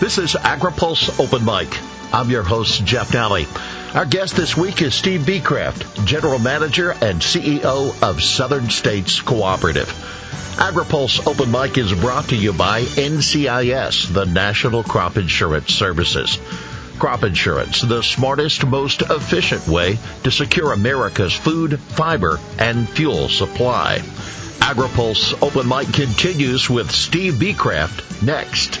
This is AgriPulse Open Mic. I'm your host, Jeff Nalley. Our guest this week is Steve Becraft, General Manager and CEO of Southern States Cooperative. AgriPulse Open Mic is brought to you by NCIS, the National Crop Insurance Services. Crop insurance, the smartest, most efficient way to secure America's food, fiber, and fuel supply. AgriPulse Open Mic continues with Steve Becraft next.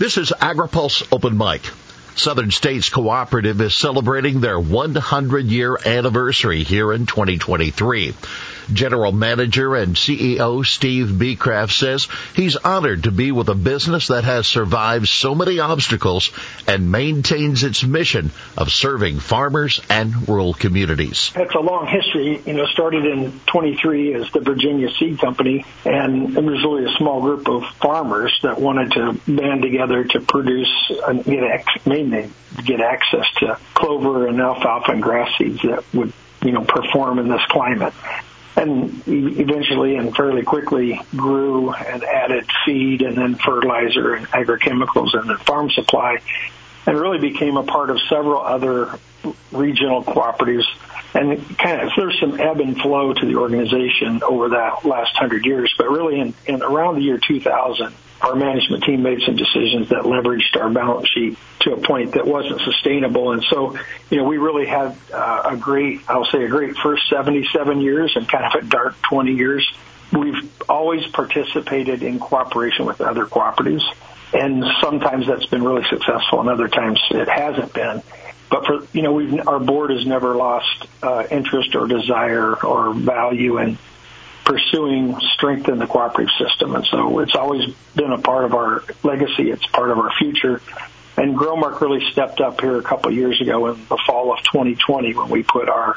This is AgriPulse Open Mic. Southern States Cooperative is celebrating their 100 year anniversary here in 2023. General Manager and CEO Steve Becraft says he's honored to be with a business that has survived so many obstacles and maintains its mission of serving farmers and rural communities. It's a long history. You know, started in 23 as the Virginia Seed Company, and it was really a small group of farmers that wanted to band together to produce and get mainly get access to clover and alfalfa and grass seeds that would you know perform in this climate and eventually and fairly quickly grew and added feed and then fertilizer and agrochemicals and then farm supply and really became a part of several other regional cooperatives. And kind of there's some ebb and flow to the organization over that last hundred years but really in, in around the year 2000 our management team made some decisions that leveraged our balance sheet to a point that wasn't sustainable. And so, you know, we really had uh, a great, I'll say a great first 77 years and kind of a dark 20 years. We've always participated in cooperation with other cooperatives. And sometimes that's been really successful and other times it hasn't been. But for, you know, we've, our board has never lost uh, interest or desire or value in pursuing strength in the cooperative system. And so it's always been a part of our legacy. It's part of our future. And Growmark really stepped up here a couple of years ago in the fall of 2020 when we put our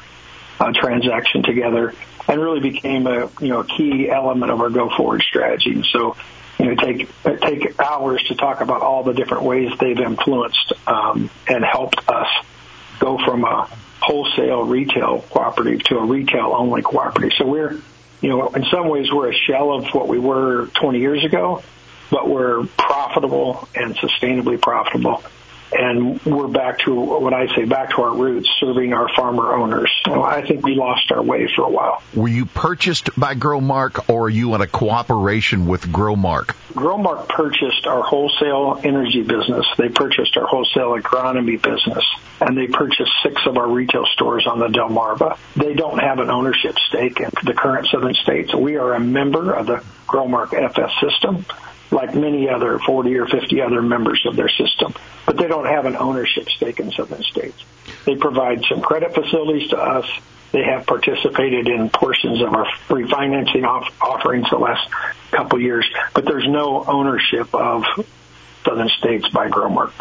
uh, transaction together and really became a you know a key element of our go forward strategy. And so you know take take hours to talk about all the different ways they've influenced um, and helped us go from a wholesale retail cooperative to a retail only cooperative. So we're you know, in some ways we're a shell of what we were 20 years ago, but we're profitable and sustainably profitable. And we're back to what I say, back to our roots, serving our farmer owners. So I think we lost our way for a while. Were you purchased by Growmark or are you in a cooperation with Growmark? Growmark purchased our wholesale energy business. They purchased our wholesale agronomy business and they purchased six of our retail stores on the Delmarva. They don't have an ownership stake in the current southern states. We are a member of the Growmark FS system like many other 40 or 50 other members of their system, but they don't have an ownership stake in southern states. They provide some credit facilities to us. They have participated in portions of our refinancing off- offerings the last couple years, but there's no ownership of southern states by Growmark.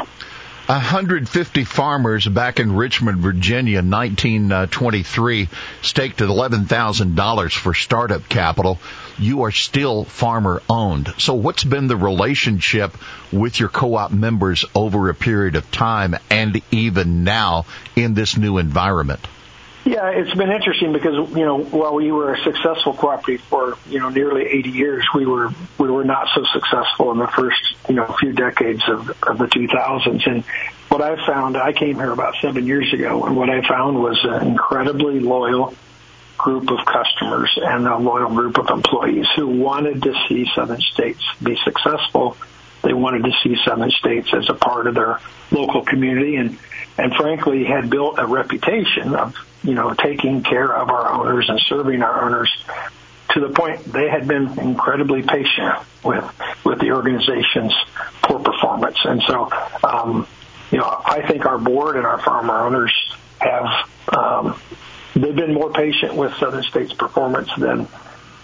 150 farmers back in Richmond, Virginia, 1923, staked at $11,000 for startup capital. You are still farmer owned. So what's been the relationship with your co-op members over a period of time and even now in this new environment? Yeah, it's been interesting because you know while we were a successful cooperative for you know nearly 80 years, we were we were not so successful in the first you know few decades of, of the 2000s. And what I found, I came here about seven years ago, and what I found was an incredibly loyal group of customers and a loyal group of employees who wanted to see Southern States be successful. They wanted to see Southern States as a part of their local community and and frankly had built a reputation of you know, taking care of our owners and serving our owners to the point they had been incredibly patient with with the organization's poor performance. And so, um, you know, I think our board and our farmer owners have um, they've been more patient with Southern States' performance than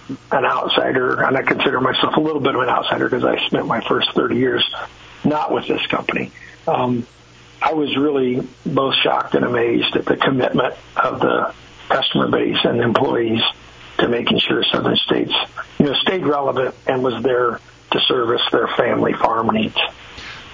an outsider, and I consider myself a little bit of an outsider because I spent my first 30 years not with this company. Um, I was really both shocked and amazed at the commitment of the customer base and employees to making sure Southern States, you know, stayed relevant and was there to service their family farm needs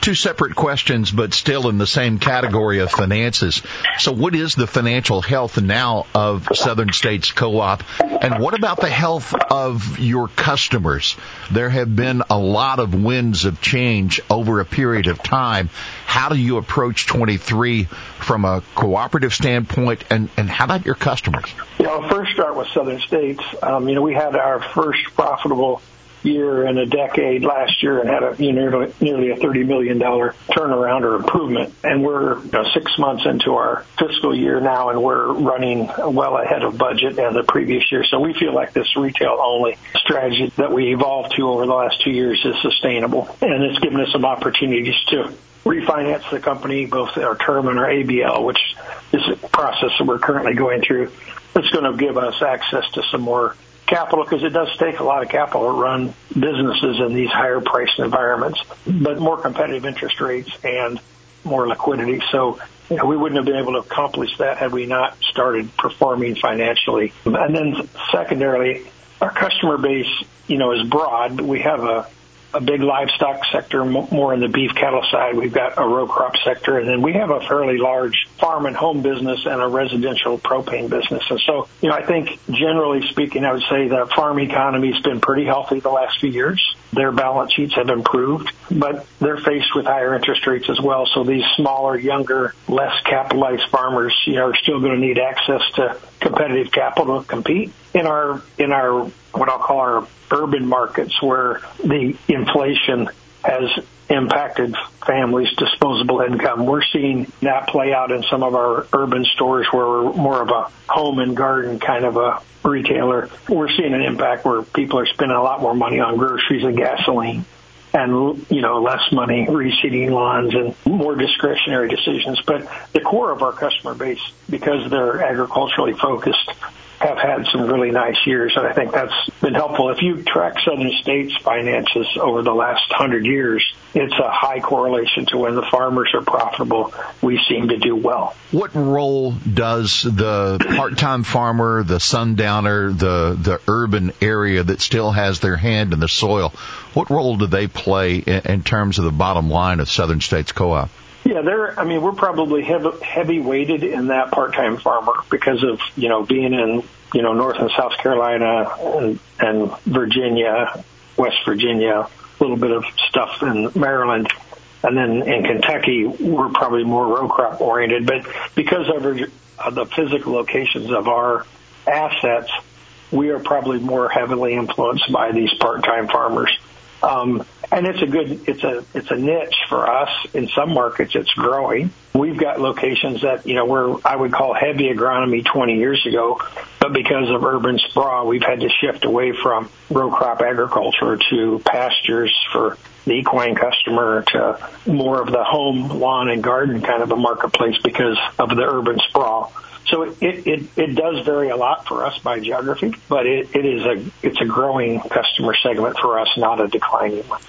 two separate questions, but still in the same category of finances. So what is the financial health now of Southern States Co-op? And what about the health of your customers? There have been a lot of winds of change over a period of time. How do you approach 23 from a cooperative standpoint and, and how about your customers? You know, first start with Southern States. Um, you know, we had our first profitable year in a decade last year and had a you know, nearly, nearly a $30 million turnaround or improvement. And we're you know, six months into our fiscal year now and we're running well ahead of budget and the previous year. So we feel like this retail only strategy that we evolved to over the last two years is sustainable. And it's given us some opportunities to refinance the company, both our term and our ABL, which is a process that we're currently going through. It's going to give us access to some more capital because it does take a lot of capital to run businesses in these higher priced environments, but more competitive interest rates and more liquidity. So you know, we wouldn't have been able to accomplish that had we not started performing financially. And then secondarily, our customer base, you know, is broad, we have a a big livestock sector, more in the beef cattle side. We've got a row crop sector, and then we have a fairly large farm and home business and a residential propane business. And so, you know, I think generally speaking, I would say the farm economy has been pretty healthy the last few years. Their balance sheets have improved, but they're faced with higher interest rates as well. So these smaller, younger, less capitalized farmers, you know, are still going to need access to competitive capital to compete in our in our what I'll call our urban markets where the inflation has impacted families' disposable income. We're seeing that play out in some of our urban stores where we're more of a home and garden kind of a retailer. We're seeing an impact where people are spending a lot more money on groceries and gasoline and you know less money reseeding lawns and more discretionary decisions but the core of our customer base because they're agriculturally focused have had some really nice years, and I think that's been helpful. If you track Southern States finances over the last hundred years, it's a high correlation to when the farmers are profitable. We seem to do well. What role does the part-time farmer, the sundowner, the the urban area that still has their hand in the soil, what role do they play in, in terms of the bottom line of Southern States Co-op? Yeah, they're. I mean, we're probably heavy, heavy weighted in that part-time farmer because of you know being in you know North and South Carolina and, and Virginia, West Virginia, little bit of stuff in Maryland, and then in Kentucky we're probably more row crop oriented. But because of the physical locations of our assets, we are probably more heavily influenced by these part-time farmers. Um, and it's a good it's a it's a niche for us in some markets it's growing we've got locations that you know we're i would call heavy agronomy 20 years ago but because of urban sprawl we've had to shift away from row crop agriculture to pastures for the equine customer to more of the home lawn and garden kind of a marketplace because of the urban sprawl so it, it, it does vary a lot for us by geography, but it, it is a it's a growing customer segment for us, not a declining one.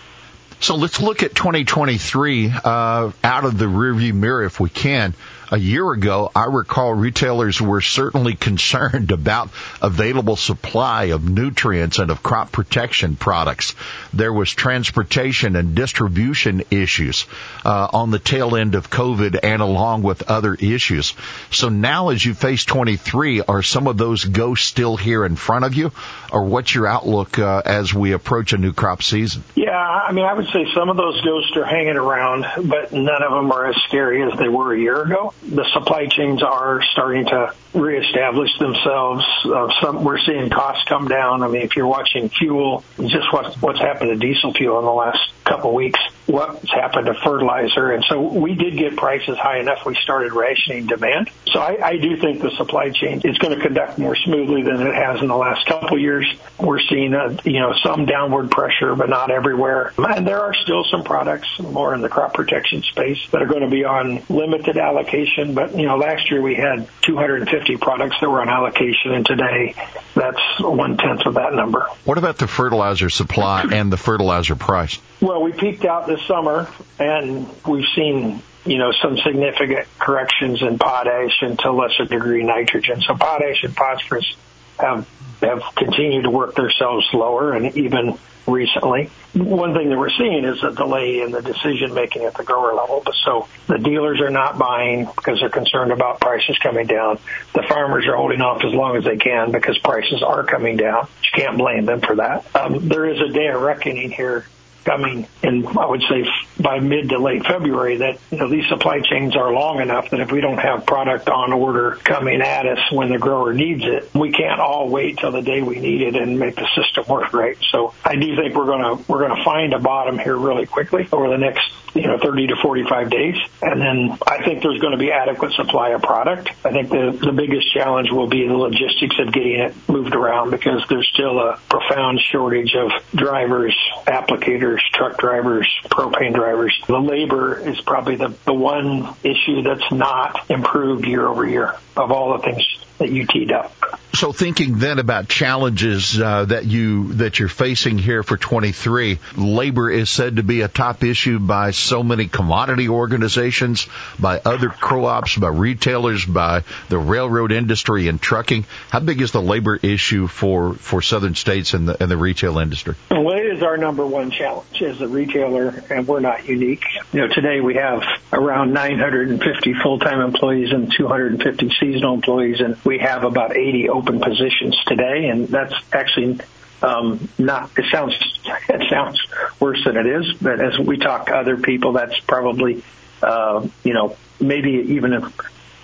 So let's look at 2023 uh, out of the rearview mirror if we can a year ago, I recall retailers were certainly concerned about available supply of nutrients and of crop protection products. There was transportation and distribution issues uh, on the tail end of COVID and along with other issues. So now as you face 23, are some of those ghosts still here in front of you or what's your outlook uh, as we approach a new crop season? Yeah, I mean, I would say some of those ghosts are hanging around, but none of them are as scary as they were a year ago the supply chains are starting to reestablish themselves. Uh, some we're seeing costs come down. I mean, if you're watching fuel, just what, what's happened to diesel fuel in the last couple of weeks, what's happened to fertilizer, and so we did get prices high enough. We started rationing demand. So I, I do think the supply chain is going to conduct more smoothly than it has in the last couple of years. We're seeing a, you know some downward pressure, but not everywhere. And there are still some products more in the crop protection space that are going to be on limited allocation. But you know, last year we had 250 50 products that were on allocation, and today that's one tenth of that number. What about the fertilizer supply and the fertilizer price? Well, we peaked out this summer, and we've seen you know some significant corrections in potash and to a lesser degree nitrogen. So potash and phosphorus have have continued to work themselves lower, and even recently. One thing that we're seeing is a delay in the decision making at the grower level. So the dealers are not buying because they're concerned about prices coming down. The farmers are holding off as long as they can because prices are coming down. You can't blame them for that. Um, there is a day of reckoning here coming in, I would say, by mid to late February that you know these supply chains are long enough that if we don't have product on order coming at us when the grower needs it, we can't all wait till the day we need it and make the system work right. So I do think we're gonna we're gonna find a bottom here really quickly over the next you know 30 to 45 days, and then I think there's going to be adequate supply of product. I think the the biggest challenge will be the logistics of getting it moved around because there's still a profound shortage of drivers, applicators, truck drivers, propane drivers. The labor is probably the, the one issue that's not improved year over year of all the things that you teed up. So thinking then about challenges uh, that you that you're facing here for 23, labor is said to be a top issue by so many commodity organizations, by other co-ops, by retailers, by the railroad industry and trucking. How big is the labor issue for for southern states and the and the retail industry? Well, it is our number one challenge as a retailer, and we're not unique. You know, today we have around 950 full-time employees and 250 seasonal employees, and we have about 80 open positions today, and that's actually um, not. It sounds it sounds worse than it is, but as we talk to other people, that's probably uh, you know maybe even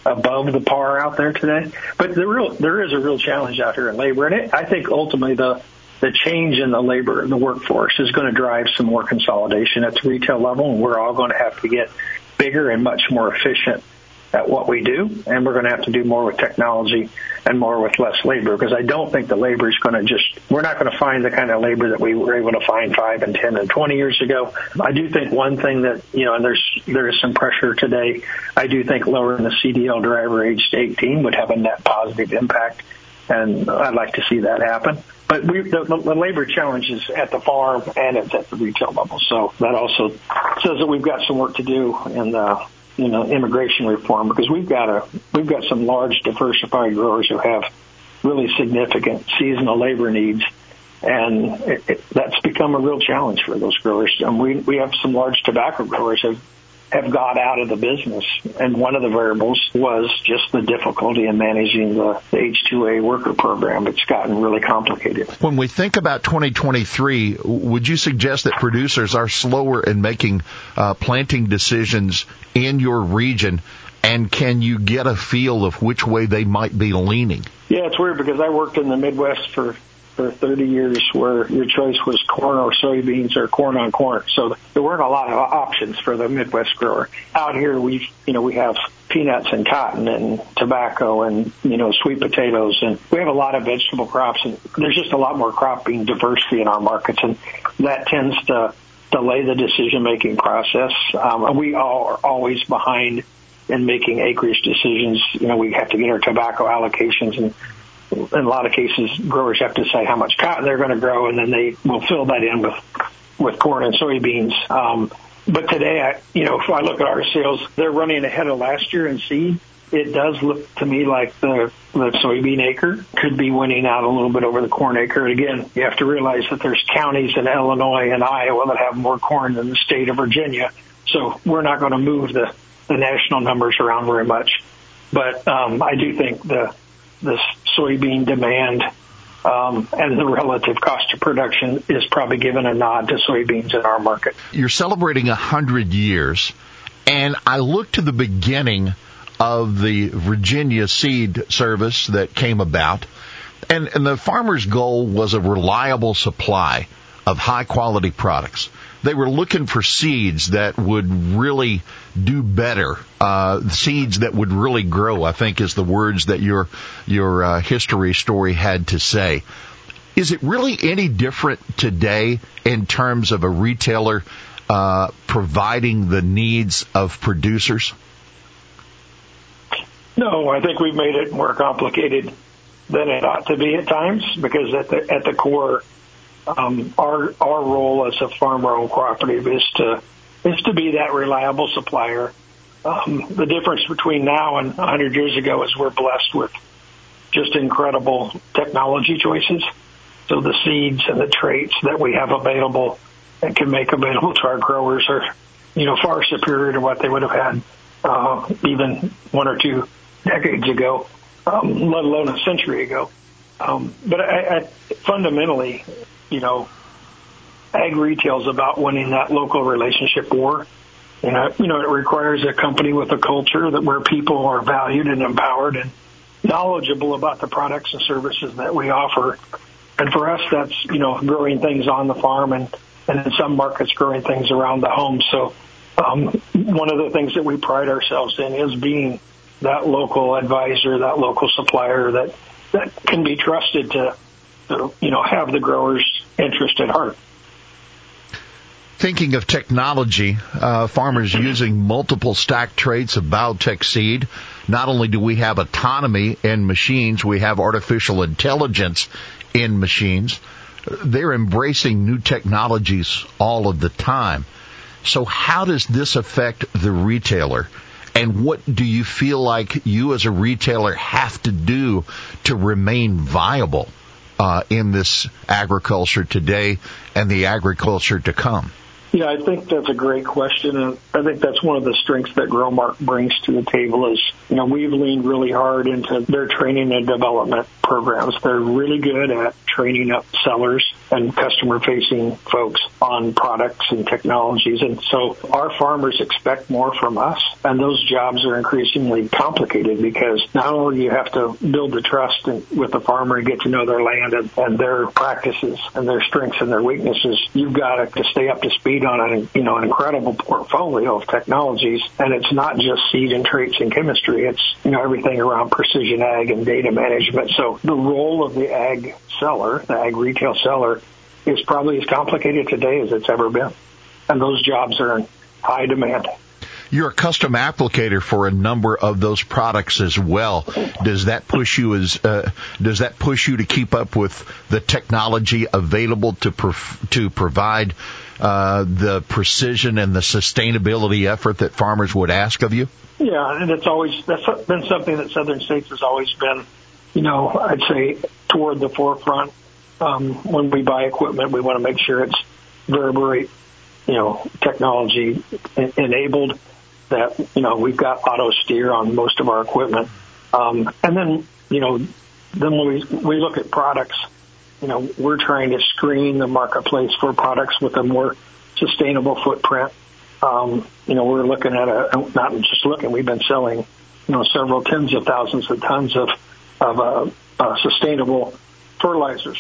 above the par out there today. But the real there is a real challenge out here in labor, and it, I think ultimately the the change in the labor, the workforce, is going to drive some more consolidation at the retail level, and we're all going to have to get bigger and much more efficient at what we do, and we're going to have to do more with technology and more with less labor because I don't think the labor is going to just, we're not going to find the kind of labor that we were able to find five and 10 and 20 years ago. I do think one thing that, you know, and there's, there is some pressure today. I do think lowering the CDL driver age to 18 would have a net positive impact, and I'd like to see that happen. But we, the, the labor challenge is at the farm and it's at the retail level. So that also says that we've got some work to do in the you know immigration reform because we've got a we've got some large diversified growers who have really significant seasonal labor needs and it, it, that's become a real challenge for those growers. And we we have some large tobacco growers have have got out of the business, and one of the variables was just the difficulty in managing the, the H2A worker program. It's gotten really complicated. When we think about 2023, would you suggest that producers are slower in making uh, planting decisions in your region? And can you get a feel of which way they might be leaning? Yeah, it's weird because I worked in the Midwest for for 30 years where your choice was corn or soybeans or corn on corn. So there weren't a lot of options for the Midwest grower. Out here, we, you know, we have peanuts and cotton and tobacco and, you know, sweet potatoes and we have a lot of vegetable crops and there's just a lot more cropping diversity in our markets and that tends to delay the decision making process. Um, and we all are always behind in making acreage decisions. You know, we have to get our tobacco allocations and in a lot of cases, growers have to say how much cotton they're going to grow, and then they will fill that in with with corn and soybeans. Um, but today, I, you know, if I look at our sales, they're running ahead of last year in seed. It does look to me like the the soybean acre could be winning out a little bit over the corn acre. And again, you have to realize that there's counties in Illinois and Iowa that have more corn than the state of Virginia. So we're not going to move the the national numbers around very much. But um, I do think the the soybean demand um, and the relative cost of production is probably given a nod to soybeans in our market. You're celebrating a hundred years, and I look to the beginning of the Virginia Seed Service that came about, and, and the farmer's goal was a reliable supply of high quality products they were looking for seeds that would really do better, uh, seeds that would really grow. I think is the words that your your uh, history story had to say. Is it really any different today in terms of a retailer uh, providing the needs of producers? No, I think we've made it more complicated than it ought to be at times because at the at the core um, our our role as a farmer-owned cooperative is to is to be that reliable supplier. Um, the difference between now and 100 years ago is we're blessed with just incredible technology choices. So the seeds and the traits that we have available and can make available to our growers are, you know, far superior to what they would have had uh, even one or two decades ago, um, let alone a century ago. Um, but I, I, fundamentally, you know, ag retail is about winning that local relationship war. You know, you know, it requires a company with a culture that where people are valued and empowered and knowledgeable about the products and services that we offer. And for us, that's, you know, growing things on the farm and, and in some markets, growing things around the home. So, um, one of the things that we pride ourselves in is being that local advisor, that local supplier that, that can be trusted to, to you know, have the grower's interest at heart. Thinking of technology, uh, farmers using multiple stack traits of biotech seed. Not only do we have autonomy in machines, we have artificial intelligence in machines. They're embracing new technologies all of the time. So how does this affect the retailer? And what do you feel like you as a retailer have to do to remain viable uh, in this agriculture today and the agriculture to come? Yeah, I think that's a great question, and I think that's one of the strengths that Growmark brings to the table. Is you know we've leaned really hard into their training and development programs. They're really good at training up sellers and customer facing folks on products and technologies. And so our farmers expect more from us and those jobs are increasingly complicated because not only you have to build the trust with the farmer and get to know their land and, and their practices and their strengths and their weaknesses, you've got to stay up to speed on an, you know, an incredible portfolio of technologies. And it's not just seed and traits and chemistry. It's, you know, everything around precision ag and data management. So the role of the ag seller, the ag retail seller, is probably as complicated today as it's ever been. And those jobs are in high demand. You're a custom applicator for a number of those products as well. Does that push you as uh, does that push you to keep up with the technology available to to provide uh, the precision and the sustainability effort that farmers would ask of you? Yeah, and it's always that's been something that Southern States has always been, you know, I'd say toward the forefront. Um, when we buy equipment, we want to make sure it's very, you know, technology enabled. That you know we've got auto steer on most of our equipment, um, and then you know, then when we we look at products, you know, we're trying to screen the marketplace for products with a more sustainable footprint. Um, you know, we're looking at a not just looking, we've been selling, you know, several tens of thousands of tons of of a, uh, sustainable fertilizer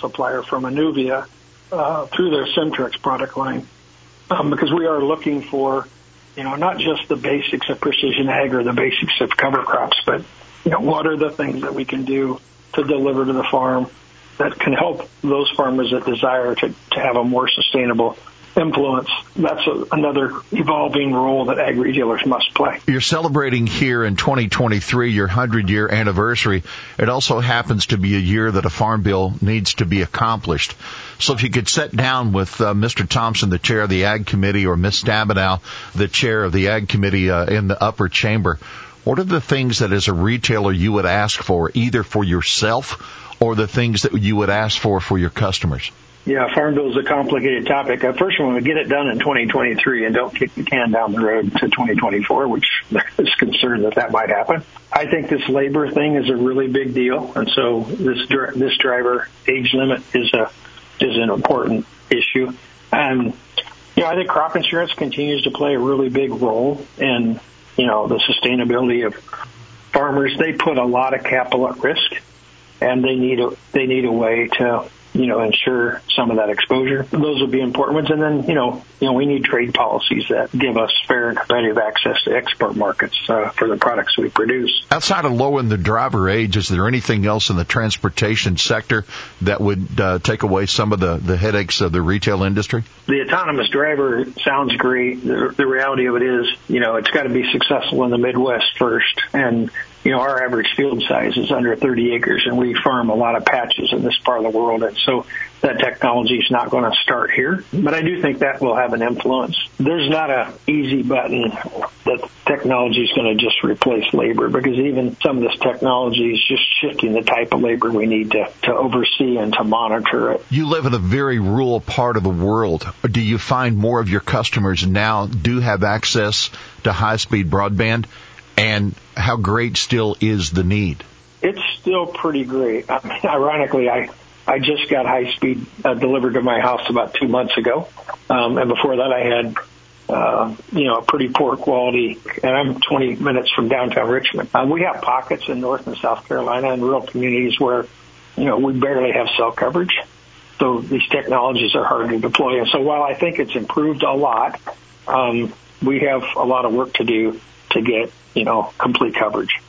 supplier from Anuvia uh, through their SymTRX product line, um, because we are looking for, you know, not just the basics of precision ag or the basics of cover crops, but you know, what are the things that we can do to deliver to the farm that can help those farmers that desire to, to have a more sustainable influence. That's a, another evolving role that ag retailers must play. You're celebrating here in 2023 your 100 year anniversary. It also happens to be a year that a farm bill needs to be accomplished. So if you could sit down with uh, Mr. Thompson, the chair of the Ag Committee, or Ms. Stabenow, the chair of the Ag Committee uh, in the upper chamber, what are the things that as a retailer you would ask for, either for yourself or the things that you would ask for for your customers? Yeah, Farm Bill is a complicated topic. First, we want to get it done in 2023 and don't kick the can down the road to 2024, which is concerned that that might happen. I think this labor thing is a really big deal, and so this this driver age limit is a is an important issue. And you know, I think crop insurance continues to play a really big role in you know the sustainability of farmers. They put a lot of capital at risk, and they need a they need a way to you know, ensure some of that exposure. Those would be important ones. And then, you know, you know, we need trade policies that give us fair and competitive access to export markets uh, for the products we produce. Outside of lowering the driver age, is there anything else in the transportation sector that would uh, take away some of the, the headaches of the retail industry? The autonomous driver sounds great. The, the reality of it is, you know, it's got to be successful in the Midwest first. And you know, our average field size is under 30 acres and we farm a lot of patches in this part of the world. And so that technology is not going to start here, but I do think that will have an influence. There's not a easy button that technology is going to just replace labor because even some of this technology is just shifting the type of labor we need to, to oversee and to monitor it. You live in a very rural part of the world. Do you find more of your customers now do have access to high speed broadband? And how great still is the need? It's still pretty great. I mean, ironically, I I just got high speed uh, delivered to my house about two months ago, um, and before that, I had uh, you know a pretty poor quality. And I'm 20 minutes from downtown Richmond. Uh, we have pockets in North and South Carolina and rural communities where you know we barely have cell coverage. So these technologies are hard to deploy. And so while I think it's improved a lot, um, we have a lot of work to do to get you know complete coverage.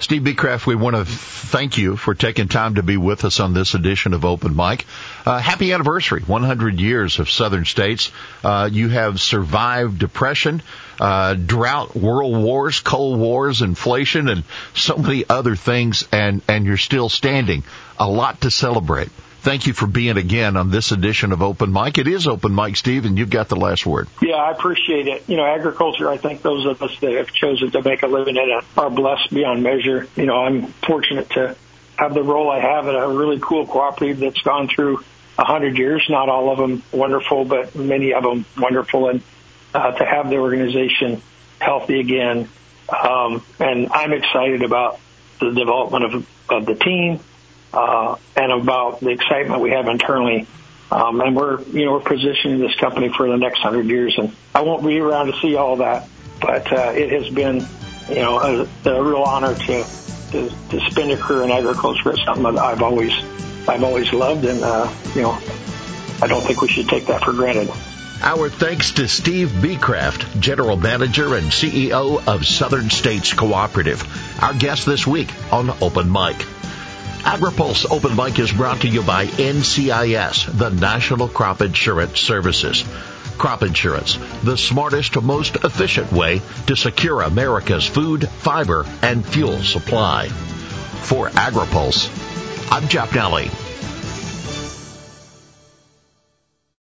Steve Becraft, we want to thank you for taking time to be with us on this edition of Open Mic. Uh, happy anniversary, 100 years of Southern States. Uh, you have survived depression, uh, drought, world wars, cold wars, inflation, and so many other things, and, and you're still standing. A lot to celebrate. Thank you for being again on this edition of Open Mic. It is Open Mic, Steve, and you've got the last word. Yeah, I appreciate it. You know, agriculture, I think those of us that have chosen to make a living in it are blessed beyond measure. You know, I'm fortunate to have the role I have at a really cool cooperative that's gone through a hundred years. Not all of them wonderful, but many of them wonderful. And uh, to have the organization healthy again, um, and I'm excited about the development of, of the team uh, and about the excitement we have internally. Um, and we're, you know, we're positioning this company for the next hundred years. And I won't be around to see all that, but uh, it has been, you know, a, a real honor to, to to spend a career in agriculture. It's something that I've always I've always loved, and uh, you know, I don't think we should take that for granted. Our thanks to Steve Becraft, General Manager and CEO of Southern States Cooperative, our guest this week on Open Mic. AgriPulse Open Mic is brought to you by NCIS, the National Crop Insurance Services. Crop insurance, the smartest, most efficient way to secure America's food, fiber, and fuel supply. For AgriPulse, I'm Jeff Nalley.